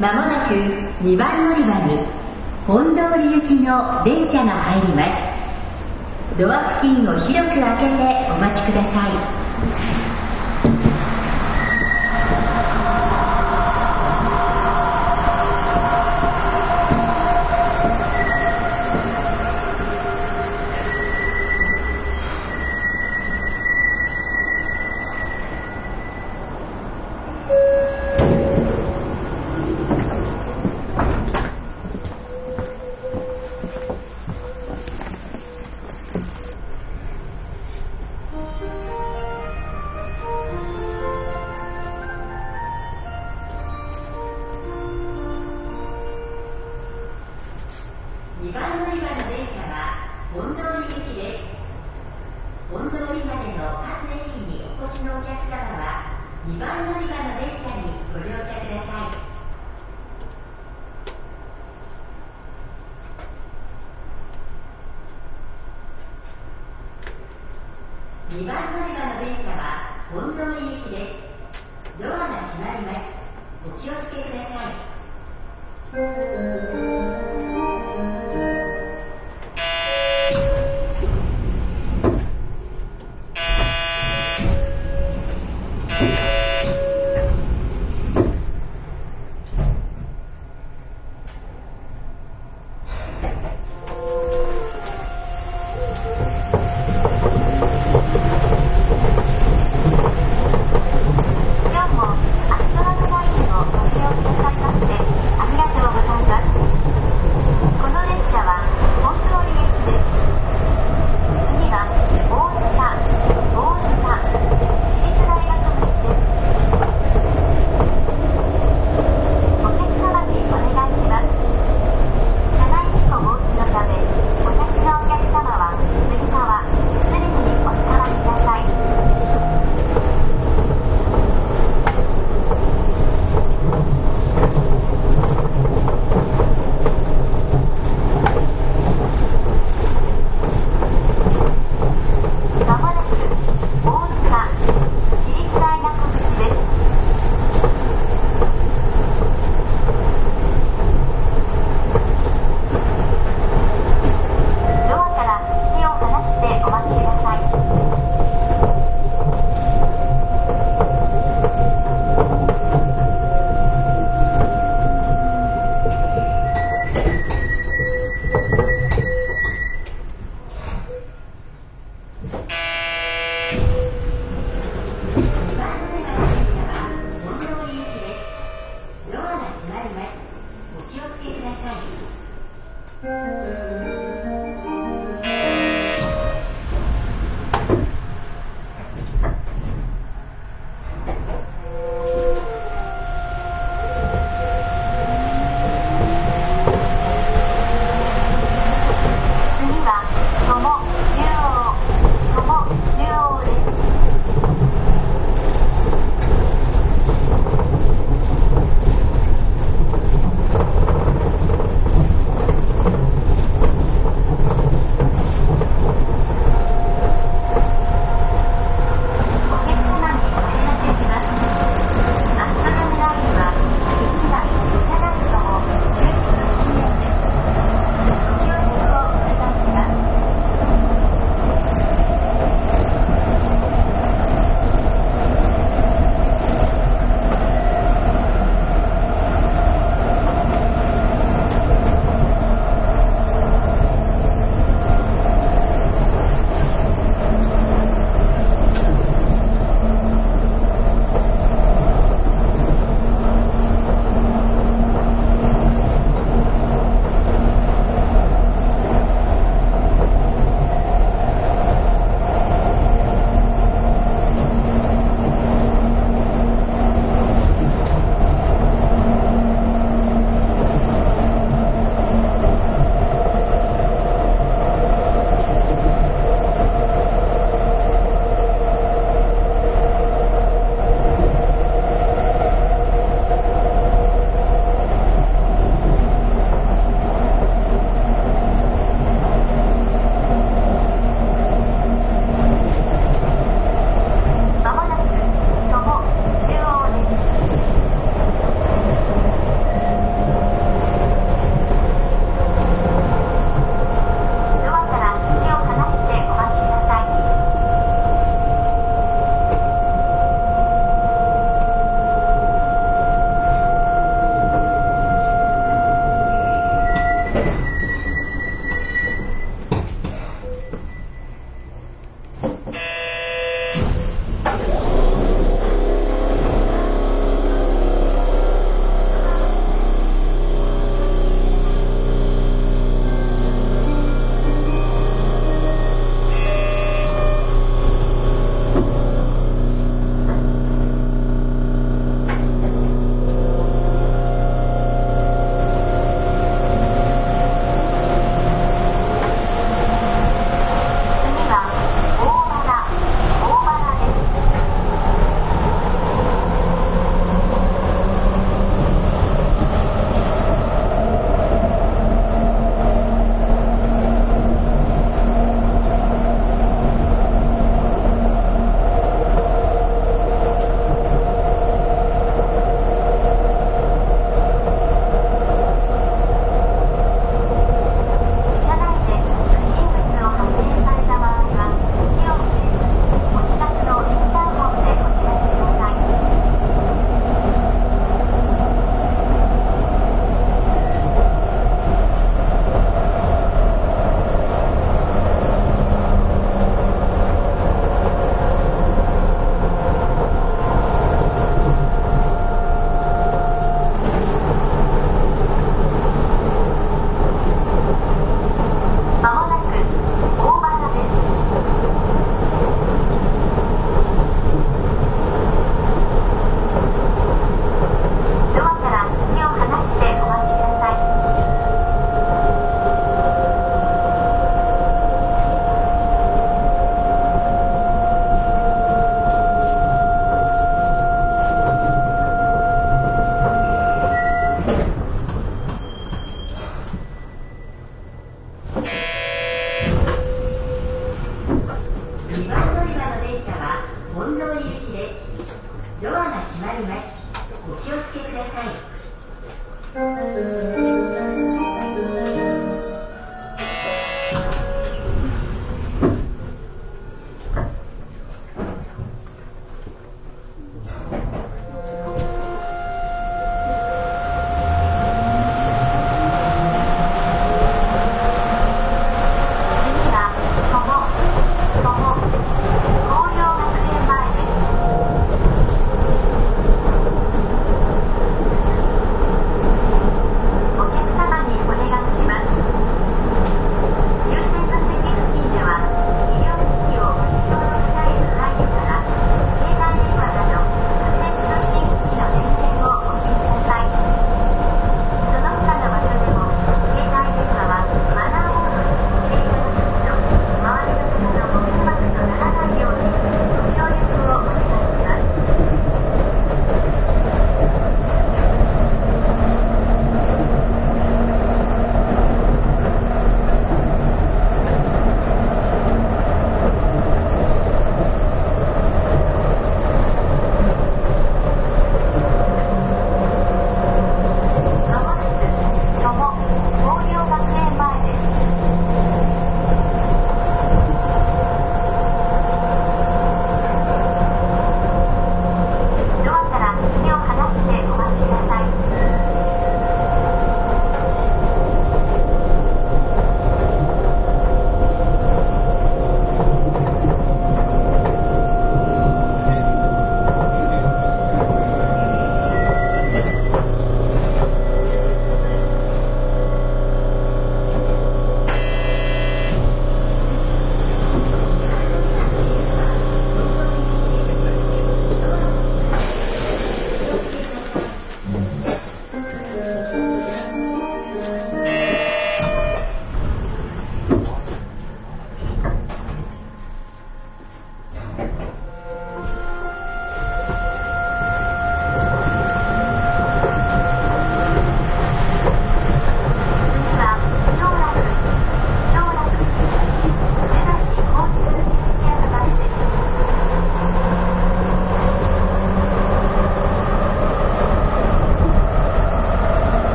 まもなく2番乗り場に本通り行きの電車が入ります。ドア付近を広く開けてお待ちください。2番乗り場の電車は本通り行きです。ドアが閉まります。お気をつけください。